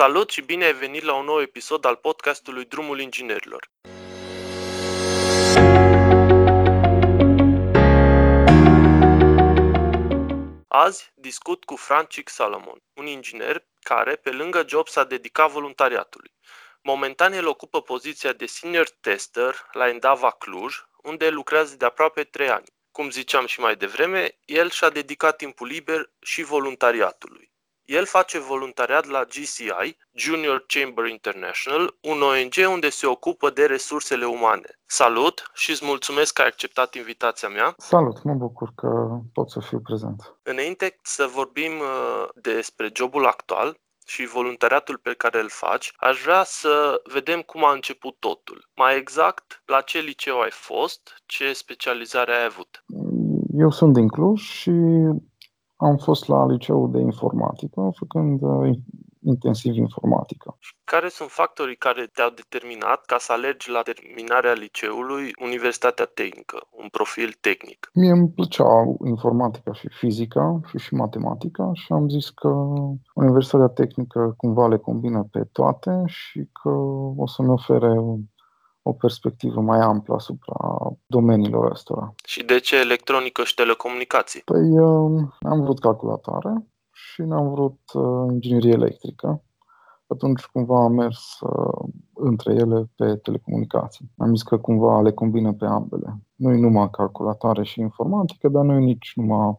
Salut și bine ai venit la un nou episod al podcastului Drumul Inginerilor. Azi discut cu Francic Salomon, un inginer care, pe lângă job, s-a dedicat voluntariatului. Momentan el ocupă poziția de senior tester la Endava Cluj, unde lucrează de aproape 3 ani. Cum ziceam și mai devreme, el și-a dedicat timpul liber și voluntariatului. El face voluntariat la GCI, Junior Chamber International, un ONG unde se ocupă de resursele umane. Salut și îți mulțumesc că ai acceptat invitația mea. Salut, mă bucur că pot să fiu prezent. Înainte să vorbim uh, despre jobul actual, și voluntariatul pe care îl faci, aș vrea să vedem cum a început totul. Mai exact, la ce liceu ai fost, ce specializare ai avut? Eu sunt din Cluj și am fost la liceul de informatică, făcând uh, intensiv informatică. Care sunt factorii care te-au determinat ca să alergi la terminarea liceului Universitatea Tehnică, un profil tehnic? Mie îmi plăcea informatica și fizica și și matematica și am zis că Universitatea Tehnică cumva le combină pe toate și că o să-mi ofere o perspectivă mai amplă asupra domeniilor ăstora. Și de ce electronică și telecomunicații? Păi um, am vrut calculatoare și n-am vrut uh, inginerie electrică. Atunci cumva am mers uh, între ele pe telecomunicații. Am zis că cumva le combină pe ambele. Nu e numai calculatoare și informatică, dar nu e nici numai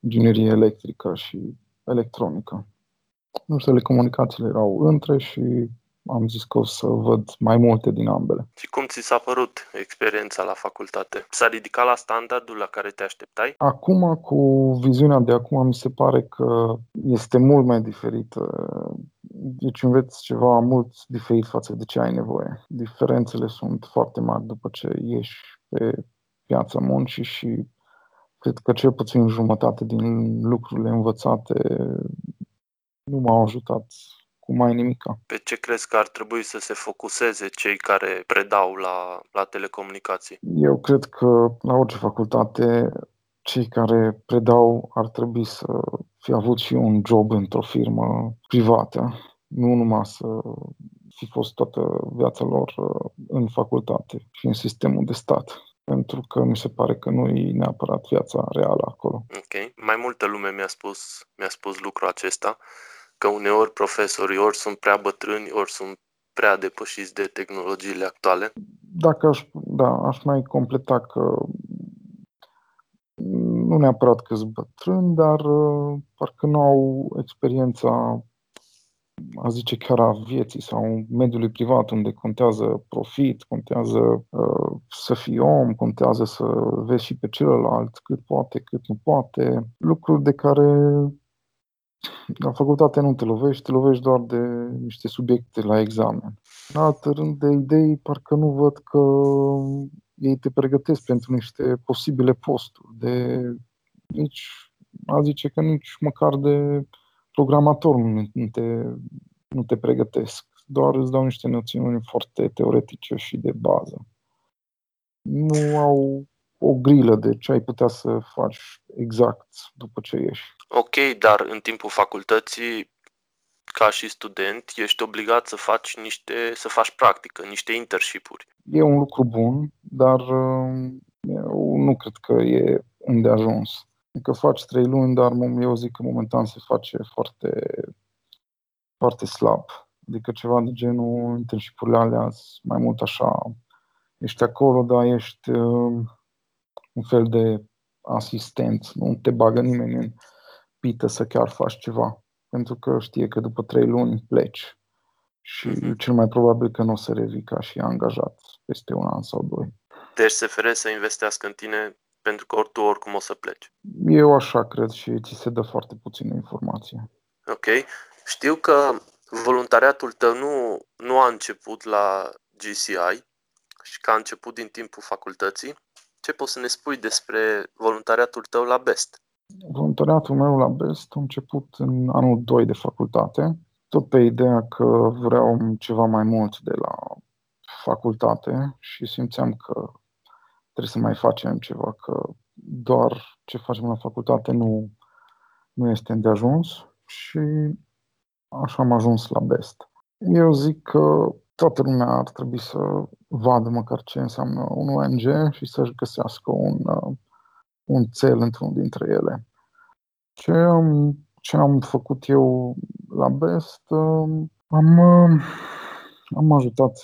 inginerie electrică și electronică. Nu știu, telecomunicațiile erau între și am zis că o să văd mai multe din ambele. Și cum ți s-a părut experiența la facultate? S-a ridicat la standardul la care te așteptai? Acum, cu viziunea de acum, mi se pare că este mult mai diferit. Deci înveți ceva mult diferit față de ce ai nevoie. Diferențele sunt foarte mari după ce ieși pe piața muncii și cred că cel puțin jumătate din lucrurile învățate nu m-au ajutat cu mai nimica. Pe ce crezi că ar trebui să se focuseze cei care predau la, la telecomunicații? Eu cred că la orice facultate cei care predau ar trebui să fi avut și un job într-o firmă privată, nu numai să fi fost toată viața lor uh, în facultate și în sistemul de stat pentru că mi se pare că nu e neapărat viața reală acolo. Ok. Mai multă lume mi-a spus, mi-a spus lucrul acesta că uneori profesorii ori sunt prea bătrâni, ori sunt prea depășiți de tehnologiile actuale? Dacă aș, da, aș mai completa că nu neapărat că sunt bătrâni, dar uh, parcă nu au experiența, a zice chiar a vieții sau mediului privat, unde contează profit, contează uh, să fii om, contează să vezi și pe celălalt cât poate, cât nu poate, lucruri de care la facultate nu te lovești, te lovești doar de niște subiecte la examen. În alt rând de idei, parcă nu văd că ei te pregătesc pentru niște posibile posturi. De nici, a zice că nici măcar de programator nu te, nu te pregătesc. Doar îți dau niște noțiuni foarte teoretice și de bază. Nu au o grilă de ce ai putea să faci exact după ce ieși. Ok, dar în timpul facultății, ca și student, ești obligat să faci niște, să faci practică, niște internship-uri. E un lucru bun, dar uh, eu nu cred că e îndeajuns. Adică faci trei luni, dar eu zic că momentan se face foarte, foarte slab. Adică ceva de genul internship-urile alea mai mult așa, ești acolo, dar ești uh, un fel de asistent, nu te bagă nimeni în pită să chiar faci ceva, pentru că știe că după trei luni pleci și mm-hmm. cel mai probabil că nu o să revii ca și angajat peste un an sau doi. Deci se fere să investească în tine pentru că ori tu oricum o să pleci. Eu așa cred și ți se dă foarte puțină informație. Ok. Știu că voluntariatul tău nu, nu a început la GCI și că a început din timpul facultății. Ce poți să ne spui despre voluntariatul tău la BEST? Voluntariatul meu la BEST a început în anul 2 de facultate, tot pe ideea că vreau ceva mai mult de la facultate și simțeam că trebuie să mai facem ceva, că doar ce facem la facultate nu, nu este îndeajuns și așa am ajuns la Best. Eu zic că toată lumea ar trebui să vadă măcar ce înseamnă un ONG și să-și găsească un, un cel într-unul dintre ele. Ce am, ce am făcut eu la Best? Am, am ajutat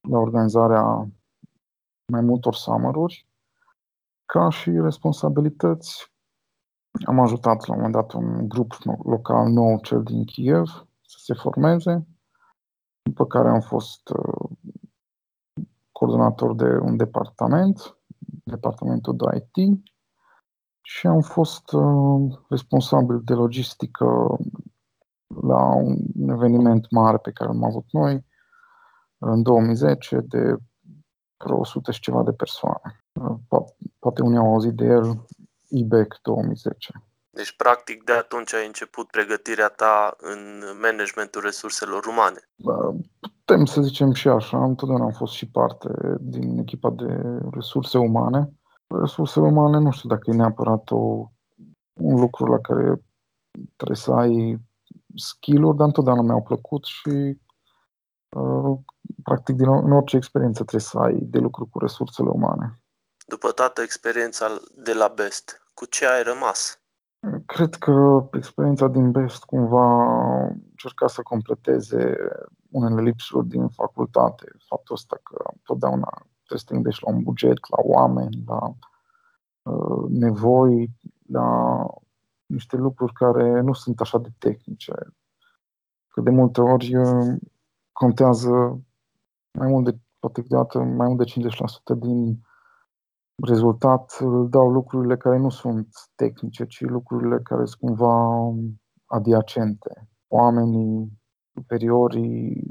la organizarea mai multor summer ca și responsabilități. Am ajutat la un moment dat un grup local nou, cel din Kiev, să se formeze, după care am fost uh, coordonator de un departament, departamentul de IT, și am fost uh, responsabil de logistică la un eveniment mare pe care l-am avut noi în 2010 de vreo 100 și ceva de persoane. Poate unii au auzit de el, IBEC 2010. Deci, practic, de atunci ai început pregătirea ta în managementul resurselor umane. Putem să zicem și așa, întotdeauna am fost și parte din echipa de resurse umane. Resursele umane nu știu dacă e neapărat o, un lucru la care trebuie să ai skill-uri, dar întotdeauna mi-au plăcut și uh, practic din, în orice experiență trebuie să ai de lucru cu resursele umane. După toată experiența de la Best, cu ce ai rămas? Cred că experiența din Best cumva încerca să completeze unele lipsuri din facultate. Faptul ăsta că întotdeauna trebuie să te gândești la un buget, la oameni, la uh, nevoi, la niște lucruri care nu sunt așa de tehnice. Că de multe ori uh, contează mai mult de, poate câteodată, mai mult de 50% din rezultat îl dau lucrurile care nu sunt tehnice, ci lucrurile care sunt cumva adiacente. Oamenii, superiorii,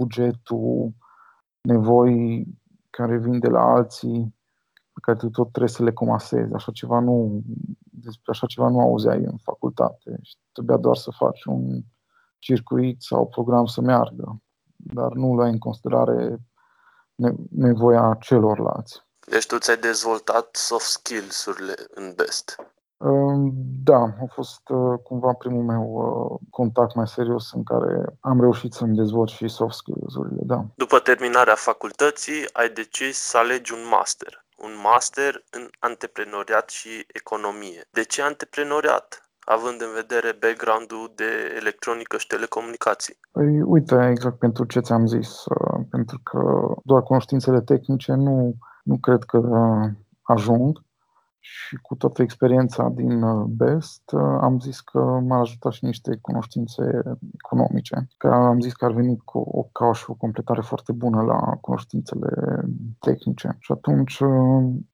bugetul, nevoi care vin de la alții, pe care tu tot trebuie să le comasezi. Așa ceva nu, despre așa ceva nu auzeai în facultate. Și trebuia doar să faci un circuit sau program să meargă, dar nu luai în considerare nevoia celorlalți. Deci tu ți-ai dezvoltat soft skills-urile în BEST. Da, a fost uh, cumva primul meu uh, contact mai serios în care am reușit să-mi dezvolt și soft skills-urile, da. După terminarea facultății, ai decis să alegi un master. Un master în antreprenoriat și economie. De ce antreprenoriat? având în vedere background-ul de electronică și telecomunicații? Păi, uite, exact pentru ce ți-am zis, uh, pentru că doar cunoștințele tehnice nu nu cred că uh, ajung și cu toată experiența din uh, BEST uh, am zis că m-ar ajuta și niște cunoștințe economice, că am zis că ar veni cu o, ca și o completare foarte bună la cunoștințele tehnice. Și atunci,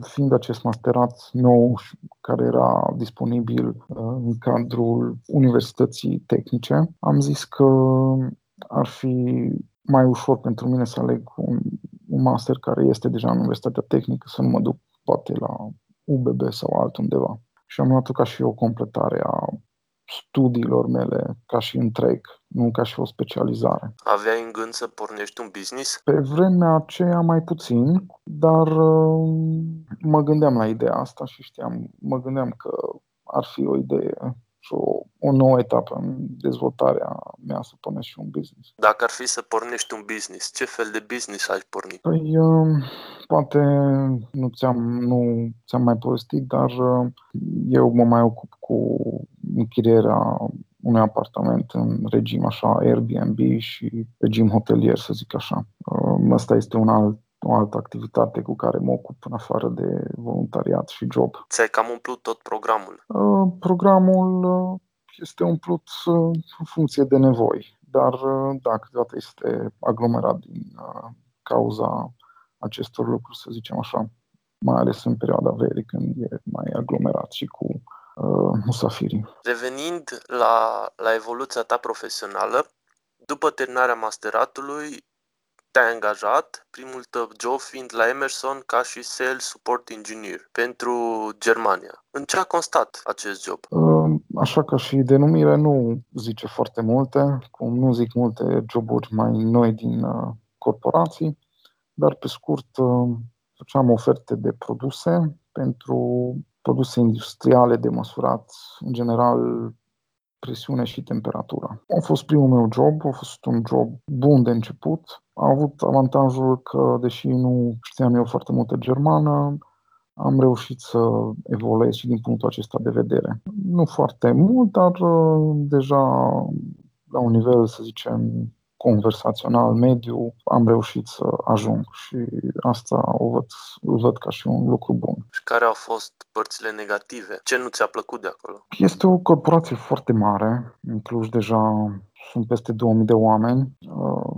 fiind acest masterat nou care era disponibil în cadrul Universității Tehnice, am zis că ar fi mai ușor pentru mine să aleg un un master care este deja în Universitatea Tehnică, să nu mă duc poate la UBB sau altundeva. Și am luat-o ca și o completare a studiilor mele, ca și întreg, nu ca și o specializare. Aveai în gând să pornești un business? Pe vremea aceea mai puțin, dar uh, mă gândeam la ideea asta și știam, mă gândeam că ar fi o idee și o, o nouă etapă în dezvoltarea mea să pornesc și un business. Dacă ar fi să pornești un business, ce fel de business ai porni? Păi, uh, poate nu ți-am, nu ți-am mai povestit, dar uh, eu mă mai ocup cu închirierea unui apartament în regim așa Airbnb și regim hotelier, să zic așa. Uh, ăsta este un alt o altă activitate cu care mă ocup în afară de voluntariat și job. Ți-ai cam umplut tot programul? Uh, programul uh, este umplut uh, în funcție de nevoi, dar da, câteodată este aglomerat din cauza acestor lucruri, să zicem așa, mai ales în perioada verii, când e mai aglomerat și cu uh, musafirii. Revenind la, la evoluția ta profesională, după terminarea masteratului, te-ai angajat, primul tău job fiind la Emerson ca și Sales Support Engineer pentru Germania. În ce a constat acest job? Așa că și denumirea nu zice foarte multe, cum nu zic multe joburi mai noi din uh, corporații, dar pe scurt uh, făceam oferte de produse pentru produse industriale de măsurat, în general presiune și temperatura. A fost primul meu job, a fost un job bun de început. A avut avantajul că, deși nu știam eu foarte multă germană, am reușit să evoluez și din punctul acesta de vedere. Nu foarte mult, dar uh, deja la un nivel, să zicem, conversațional mediu, am reușit să ajung și asta o văd, o văd ca și un lucru bun. Și care au fost părțile negative? Ce nu ți-a plăcut de acolo? Este o corporație foarte mare, în Cluj deja sunt peste 2000 de oameni. Uh,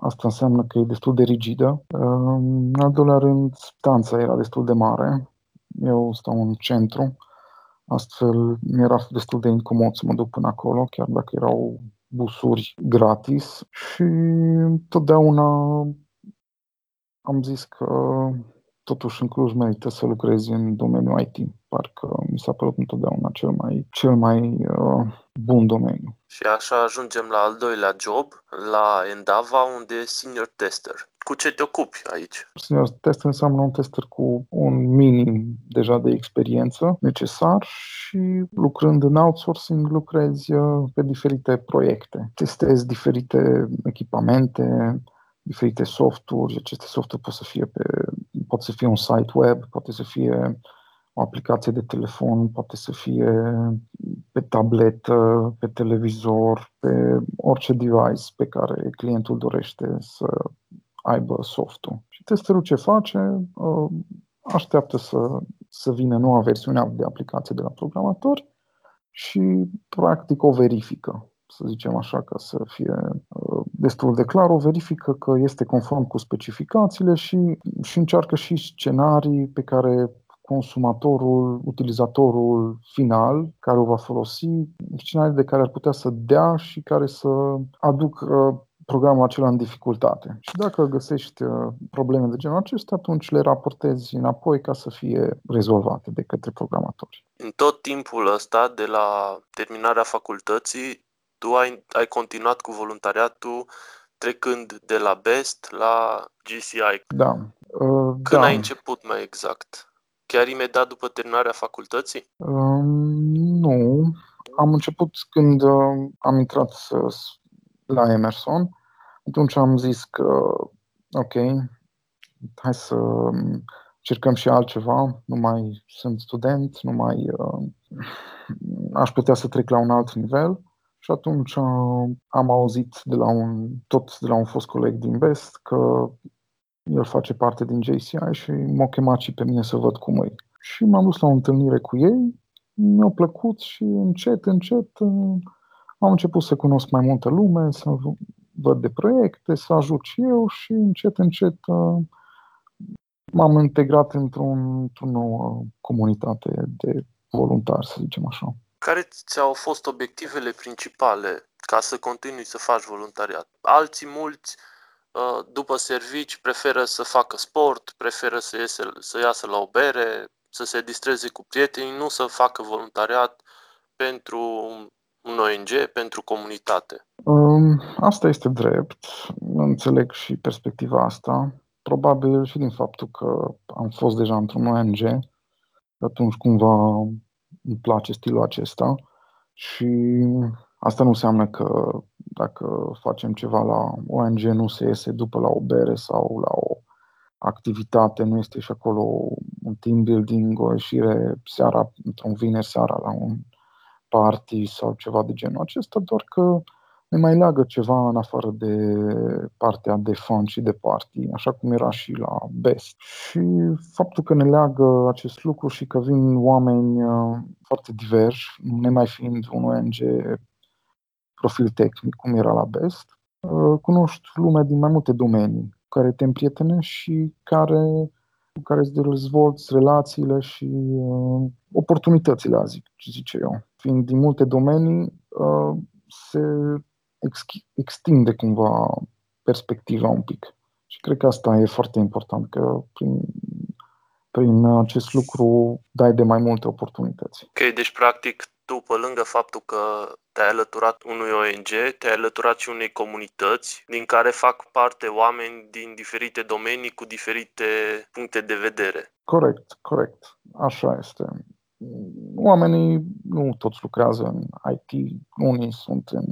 asta înseamnă că e destul de rigidă. Uh, în al doilea rând, stanța era destul de mare. Eu stau în centru, astfel mi-era destul de incomod să mă duc până acolo, chiar dacă erau busuri gratis și totdeauna am zis că totuși în Cluj merită să lucrezi în domeniul IT. Parcă mi s-a părut întotdeauna cel mai, cel mai uh, bun domeniu. Și așa ajungem la al doilea job, la Endava, unde e senior tester. Cu ce te ocupi aici? Senior tester înseamnă un tester cu un minim deja de experiență necesar și lucrând în outsourcing lucrezi uh, pe diferite proiecte. Testezi diferite echipamente, diferite softuri. Aceste softuri pot să fie pe, pot să fie un site web, poate să fie o aplicație de telefon, poate să fie pe tabletă, pe televizor, pe orice device pe care clientul dorește să aibă softul. Și testerul ce face? Uh, așteaptă să, să vină noua versiune de aplicație de la programator și practic o verifică, să zicem așa, ca să fie uh, destul de clar, o verifică că este conform cu specificațiile și, și încearcă și scenarii pe care consumatorul, utilizatorul final care o va folosi, scenarii de care ar putea să dea și care să aducă programul acela în dificultate. Și dacă găsești uh, probleme de genul acesta, atunci le raportezi înapoi ca să fie rezolvate de către programatori. În tot timpul ăsta, de la terminarea facultății, tu ai, ai continuat cu voluntariatul trecând de la BEST la GCI. Da. Uh, Când da. ai început mai exact? Chiar imediat după terminarea facultății? Uh, nu. Am început când uh, am intrat la Emerson atunci am zis că, ok, hai să încercăm și altceva, nu mai sunt student, nu mai uh, aș putea să trec la un alt nivel. Și atunci uh, am auzit de la un, tot de la un fost coleg din Best că el face parte din JCI și m-a chemat și pe mine să văd cum e. Și m-am dus la o întâlnire cu ei, mi-a plăcut și încet, încet uh, am început să cunosc mai multă lume, să văd de proiecte, să ajut și eu și încet, încet uh, m-am integrat într-un, într-o nouă comunitate de voluntari, să zicem așa. Care ți-au fost obiectivele principale ca să continui să faci voluntariat? Alții mulți, uh, după servici, preferă să facă sport, preferă să, iese, să iasă la o bere, să se distreze cu prietenii, nu să facă voluntariat pentru un ONG, pentru comunitate. Um, asta este drept. Înțeleg și perspectiva asta. Probabil și din faptul că am fost deja într-un ONG, atunci cumva îmi place stilul acesta și asta nu înseamnă că dacă facem ceva la ONG nu se iese după la o bere sau la o activitate, nu este și acolo un team building, o ieșire seara, într-un vineri seara la un party sau ceva de genul acesta, doar că ne mai leagă ceva în afară de partea de fun și de party, așa cum era și la Best. Și faptul că ne leagă acest lucru și că vin oameni uh, foarte diversi, mai fiind un ONG profil tehnic, cum era la Best, uh, cunoști lumea din mai multe domenii care te împrietenești și care, cu care îți dezvolți relațiile și uh, oportunitățile, zic, zice eu. Fiind din multe domenii, uh, se extinde cumva perspectiva un pic. Și cred că asta e foarte important, că prin, prin acest lucru dai de mai multe oportunități. Ok, deci practic tu, pe lângă faptul că te-ai alăturat unui ONG, te-ai alăturat și unei comunități din care fac parte oameni din diferite domenii cu diferite puncte de vedere. Corect, corect. Așa este. Oamenii nu toți lucrează în IT, unii sunt în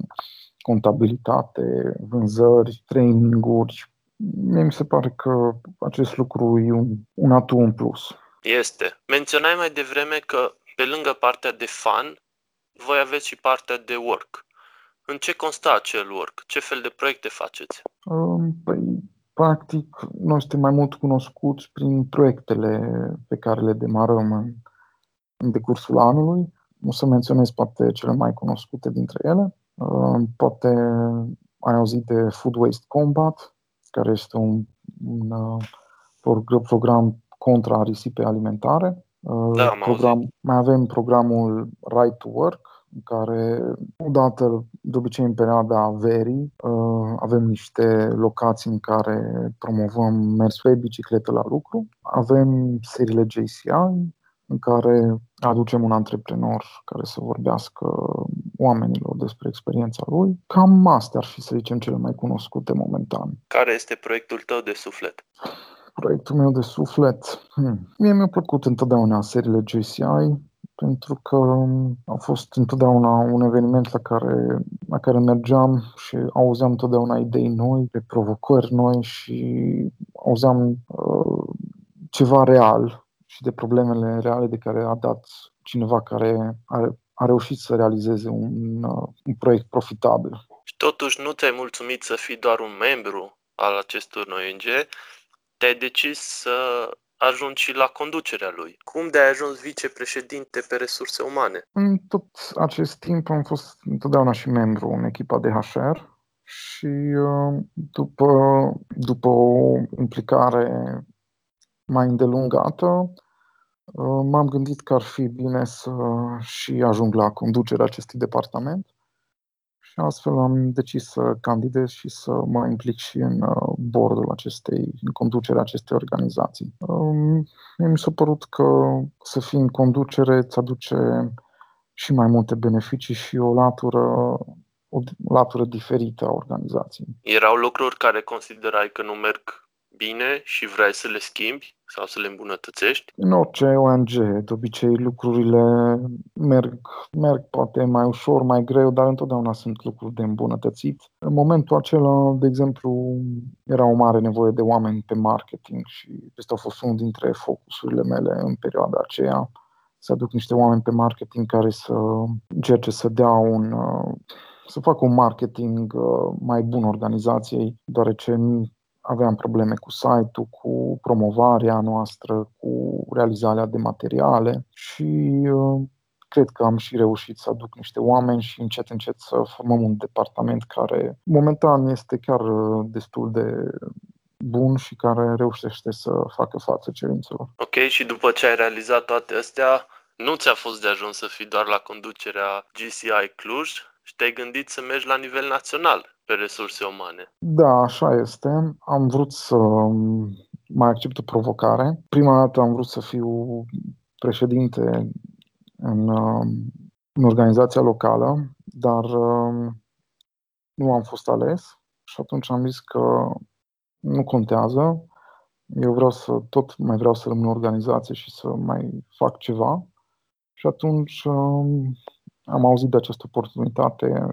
contabilitate, vânzări, traininguri. Mie mi se pare că acest lucru e un, un atu în plus. Este. Menționai mai devreme că pe lângă partea de fun, voi aveți și partea de work. În ce constă acel work? Ce fel de proiecte faceți? Păi, practic, noi suntem mai mult cunoscuți prin proiectele pe care le demarăm în, în decursul anului. O să menționez poate cele mai cunoscute dintre ele. Poate ai auzit de Food Waste Combat, care este un, un uh, program contra risipei alimentare. Da, program, mai avem programul Right to Work, în care odată, de obicei în perioada verii, uh, avem niște locații în care promovăm mers pe bicicletă la lucru. Avem seriile JCI, în care aducem un antreprenor care să vorbească oamenilor despre experiența lui. Cam astea ar fi, să zicem, cele mai cunoscute momentan. Care este proiectul tău de suflet? Proiectul meu de suflet? Hmm. Mie mi-a plăcut întotdeauna seriile JCI, pentru că a fost întotdeauna un eveniment la care, la care mergeam și auzeam întotdeauna idei noi, de provocări noi și auzeam uh, ceva real și de problemele reale de care a dat cineva care a, a reușit să realizeze un, uh, un proiect profitabil. Și totuși nu te-ai mulțumit să fii doar un membru al acestor ONG, te-ai decis să ajungi și la conducerea lui. Cum de ai ajuns vicepreședinte pe resurse umane? În tot acest timp am fost întotdeauna și membru în echipa de HR și uh, după, după o implicare mai îndelungată, uh, m-am gândit că ar fi bine să și ajung la conducerea acestui departament și astfel am decis să candidez și să mă implic și în uh, bordul acestei, în conducerea acestei organizații. Um, mi s-a părut că să fii în conducere îți aduce și mai multe beneficii și o latură, o latură diferită a organizației. Erau lucruri care considerai că nu merg bine și vrei să le schimbi sau să le îmbunătățești? În orice ONG, de obicei lucrurile merg, merg poate mai ușor, mai greu, dar întotdeauna sunt lucruri de îmbunătățit. În momentul acela, de exemplu, era o mare nevoie de oameni pe marketing și acesta a fost unul dintre focusurile mele în perioada aceea să aduc niște oameni pe marketing care să încerce să dea un, să facă un marketing uh, mai bun organizației, deoarece aveam probleme cu site-ul, cu promovarea noastră, cu realizarea de materiale și uh, cred că am și reușit să aduc niște oameni și încet, încet să formăm un departament care momentan este chiar uh, destul de bun și care reușește să facă față cerințelor. Ok, și după ce ai realizat toate astea, nu ți-a fost de ajuns să fii doar la conducerea GCI Cluj și te-ai gândit să mergi la nivel național pe resurse umane. Da, așa este. Am vrut să mai accept o provocare. Prima dată am vrut să fiu președinte în, în organizația locală, dar nu am fost ales și atunci am zis că nu contează. Eu vreau să, tot mai vreau să rămân în organizație și să mai fac ceva. Și atunci am auzit de această oportunitate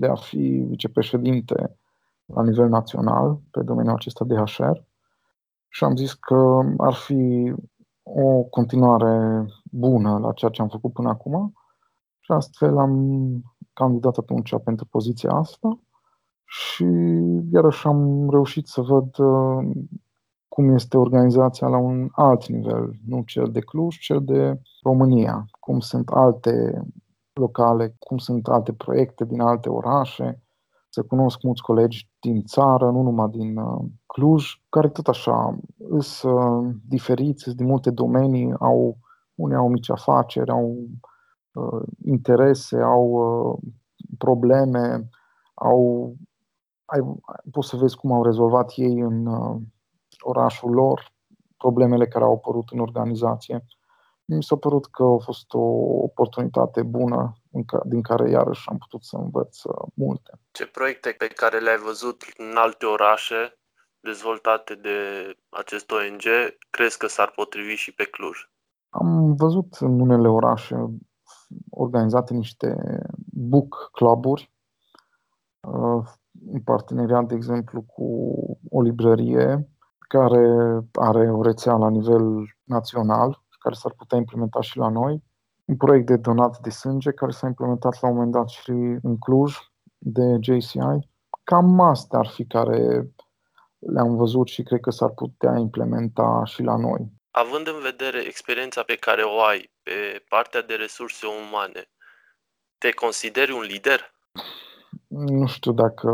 de a fi vicepreședinte la nivel național pe domeniul acesta de HR și am zis că ar fi o continuare bună la ceea ce am făcut până acum și astfel am candidat atunci pentru poziția asta și iarăși am reușit să văd uh, cum este organizația la un alt nivel, nu cel de Cluj, cel de România, cum sunt alte locale, cum sunt alte proiecte din alte orașe. Să cunosc mulți colegi din țară, nu numai din uh, Cluj, care tot așa sunt uh, diferiți, sunt din multe domenii, au, unii au mici afaceri, au uh, interese, au uh, probleme, au, ai, poți să vezi cum au rezolvat ei în uh, orașul lor problemele care au apărut în organizație mi s-a părut că a fost o oportunitate bună din care iarăși am putut să învăț uh, multe. Ce proiecte pe care le-ai văzut în alte orașe dezvoltate de acest ONG crezi că s-ar potrivi și pe Cluj? Am văzut în unele orașe organizate niște book cluburi uh, în parteneriat, de exemplu, cu o librărie care are o rețea la nivel național, care s-ar putea implementa și la noi. Un proiect de donat de sânge care s-a implementat la un moment dat și în Cluj de JCI. Cam astea ar fi care le-am văzut și cred că s-ar putea implementa și la noi. Având în vedere experiența pe care o ai pe partea de resurse umane, te consideri un lider? Nu știu dacă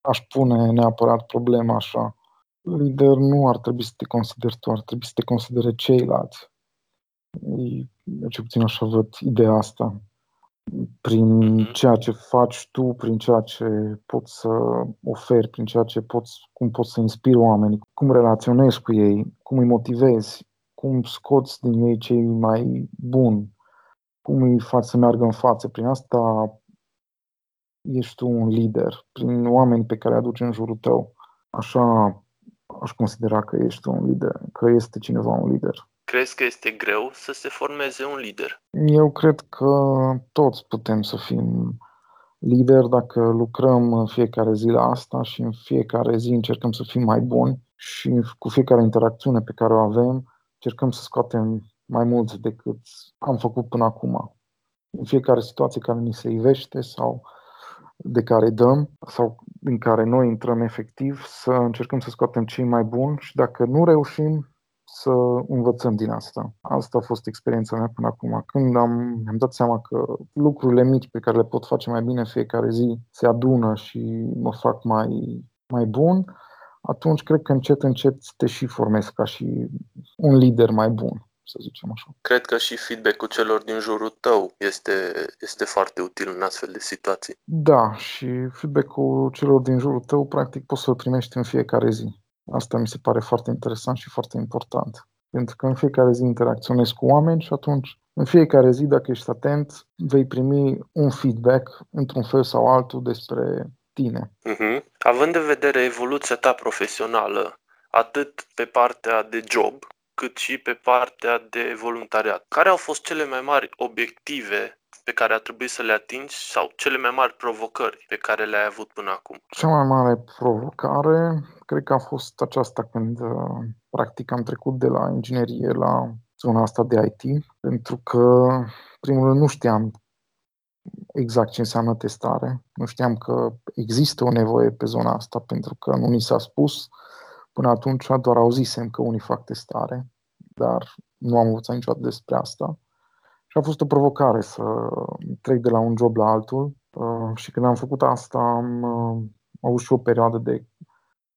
aș pune neapărat problema așa. Lider nu ar trebui să te consideri tu, ar trebui să te considere ceilalți. Eu ce puțin așa văd ideea asta prin mhm. ceea ce faci tu, prin ceea ce poți să oferi, prin ceea ce poți, cum poți să inspiri oamenii, cum relaționezi cu ei, cum îi motivezi, cum scoți din ei cei mai buni, cum îi faci să meargă în față. Prin asta ești tu un lider, prin oameni pe care îi aduci în jurul tău. Așa aș considera că ești un lider, că este cineva un lider. Crezi că este greu să se formeze un lider? Eu cred că toți putem să fim lideri dacă lucrăm în fiecare zi la asta și în fiecare zi încercăm să fim mai buni și cu fiecare interacțiune pe care o avem încercăm să scoatem mai mult decât am făcut până acum. În fiecare situație care ni se ivește sau de care dăm sau în care noi intrăm efectiv, să încercăm să scoatem cei mai buni și dacă nu reușim, să învățăm din asta. Asta a fost experiența mea până acum. Când am, am dat seama că lucrurile mici pe care le pot face mai bine fiecare zi se adună și mă fac mai, mai bun, atunci cred că încet, încet te și formez ca și un lider mai bun să zicem așa. Cred că și feedback-ul celor din jurul tău este, este foarte util în astfel de situații. Da, și feedback-ul celor din jurul tău, practic, poți să-l primești în fiecare zi. Asta mi se pare foarte interesant și foarte important. Pentru că în fiecare zi interacționezi cu oameni și atunci, în fiecare zi, dacă ești atent, vei primi un feedback într-un fel sau altul despre tine. Uh-huh. Având în vedere evoluția ta profesională, atât pe partea de job, cât și pe partea de voluntariat, care au fost cele mai mari obiective pe care a trebuit să le atingi sau cele mai mari provocări pe care le-ai avut până acum? Cea mai mare provocare cred că a fost aceasta când uh, practic am trecut de la inginerie la zona asta de IT, pentru că, primul rând, nu știam exact ce înseamnă testare. Nu știam că există o nevoie pe zona asta, pentru că nu ni s-a spus. Până atunci doar auzisem că unii fac testare, dar nu am învățat niciodată despre asta. Și a fost o provocare să trec de la un job la altul uh, și când am făcut asta am uh, avut și o perioadă de,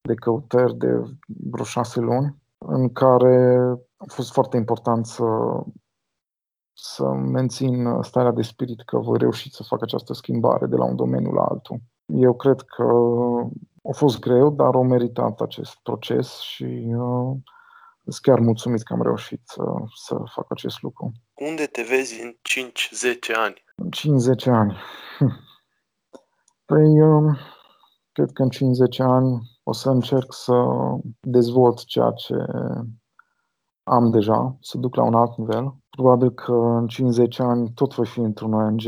de căutări de vreo șase luni în care a fost foarte important să, să mențin starea de spirit că voi reuși să fac această schimbare de la un domeniu la altul. Eu cred că a fost greu, dar au meritat acest proces și uh, sunt chiar mulțumit că am reușit să, să fac acest lucru. Unde te vezi în 5-10 ani? În 5-10 ani? Păi, um, cred că în 5-10 ani o să încerc să dezvolt ceea ce am deja, să duc la un alt nivel. Probabil că în 5-10 ani tot voi fi într-un ONG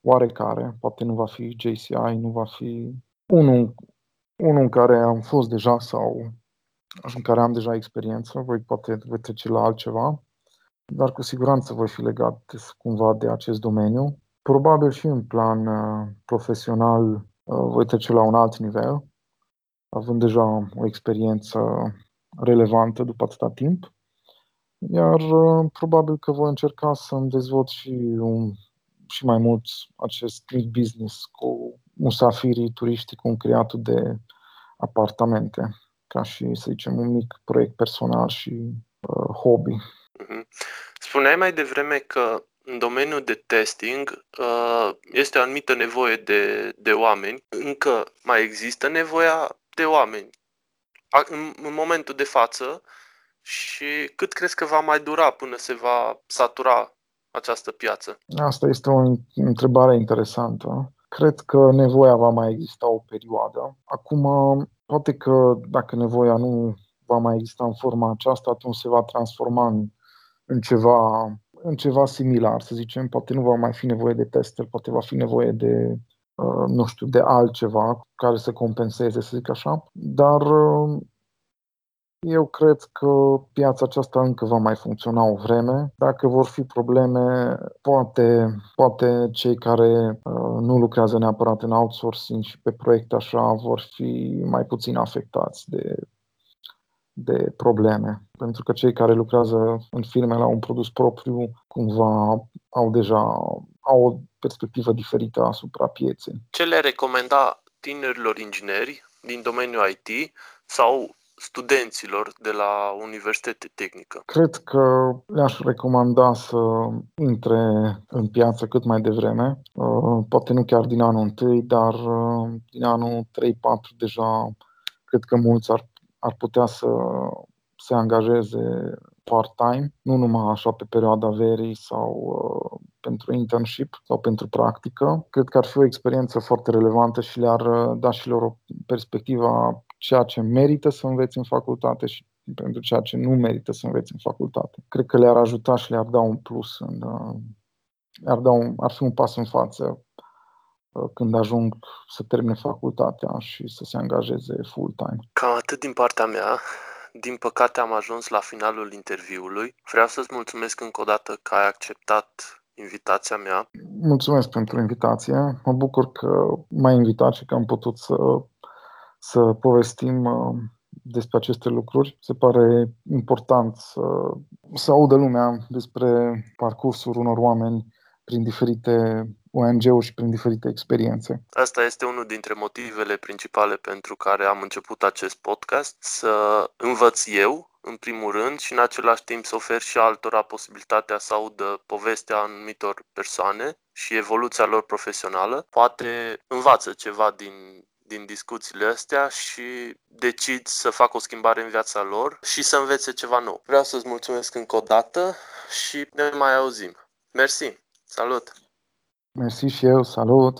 oarecare, poate nu va fi JCI, nu va fi unul, unul în care am fost deja sau în care am deja experiență, voi poate voi trece la altceva, dar cu siguranță voi fi legat cumva de acest domeniu. Probabil și în plan uh, profesional uh, voi trece la un alt nivel, având deja o experiență relevantă după atâta timp. Iar uh, probabil că voi încerca să-mi dezvolt și, un, și mai mult acest mic business cu musafirii, turiștii, cu un creatul de apartamente ca și, să zicem, un mic proiect personal și uh, hobby. Mhm. Spuneai mai devreme că în domeniul de testing uh, este o anumită nevoie de, de oameni. Încă mai există nevoia de oameni în, în momentul de față și cât crezi că va mai dura până se va satura această piață? Asta este o întrebare interesantă. Cred că nevoia va mai exista o perioadă. Acum, Poate că dacă nevoia nu va mai exista în forma aceasta, atunci se va transforma în, în, ceva, în ceva similar, să zicem. Poate nu va mai fi nevoie de tester, poate va fi nevoie de, uh, nu știu, de altceva care să compenseze, să zic așa. Dar uh, eu cred că piața aceasta încă va mai funcționa o vreme. Dacă vor fi probleme, poate, poate cei care uh, nu lucrează neapărat în outsourcing și pe proiecte așa vor fi mai puțin afectați de, de probleme. Pentru că cei care lucrează în firme la un produs propriu cumva au deja au o perspectivă diferită asupra pieței. Ce le recomanda tinerilor ingineri din domeniul IT sau studenților de la Universitate Tehnică? Cred că le-aș recomanda să intre în piață cât mai devreme, uh, poate nu chiar din anul întâi, dar uh, din anul 3-4 deja cred că mulți ar, ar putea să se angajeze part-time, nu numai așa pe perioada verii sau uh, pentru internship sau pentru practică. Cred că ar fi o experiență foarte relevantă și le-ar uh, da și lor o perspectivă ceea ce merită să înveți în facultate și pentru ceea ce nu merită să înveți în facultate. Cred că le-ar ajuta și le-ar da un plus, în, uh, ar, da un, ar fi un pas în față uh, când ajung să termine facultatea și să se angajeze full-time. Cam atât din partea mea. Din păcate am ajuns la finalul interviului. Vreau să-ți mulțumesc încă o dată că ai acceptat invitația mea. Mulțumesc pentru invitație. Mă bucur că m-ai invitat și că am putut să să povestim uh, despre aceste lucruri. Se pare important să, să audă lumea despre parcursul unor oameni prin diferite ONG-uri și prin diferite experiențe. Asta este unul dintre motivele principale pentru care am început acest podcast, să învăț eu, în primul rând, și în același timp să ofer și altora posibilitatea să audă povestea anumitor persoane și evoluția lor profesională. Poate învață ceva din din discuțiile astea și decid să fac o schimbare în viața lor și să învețe ceva nou. Vreau să-ți mulțumesc încă o dată și ne mai auzim. Mersi! Salut! Mersi și eu, salut!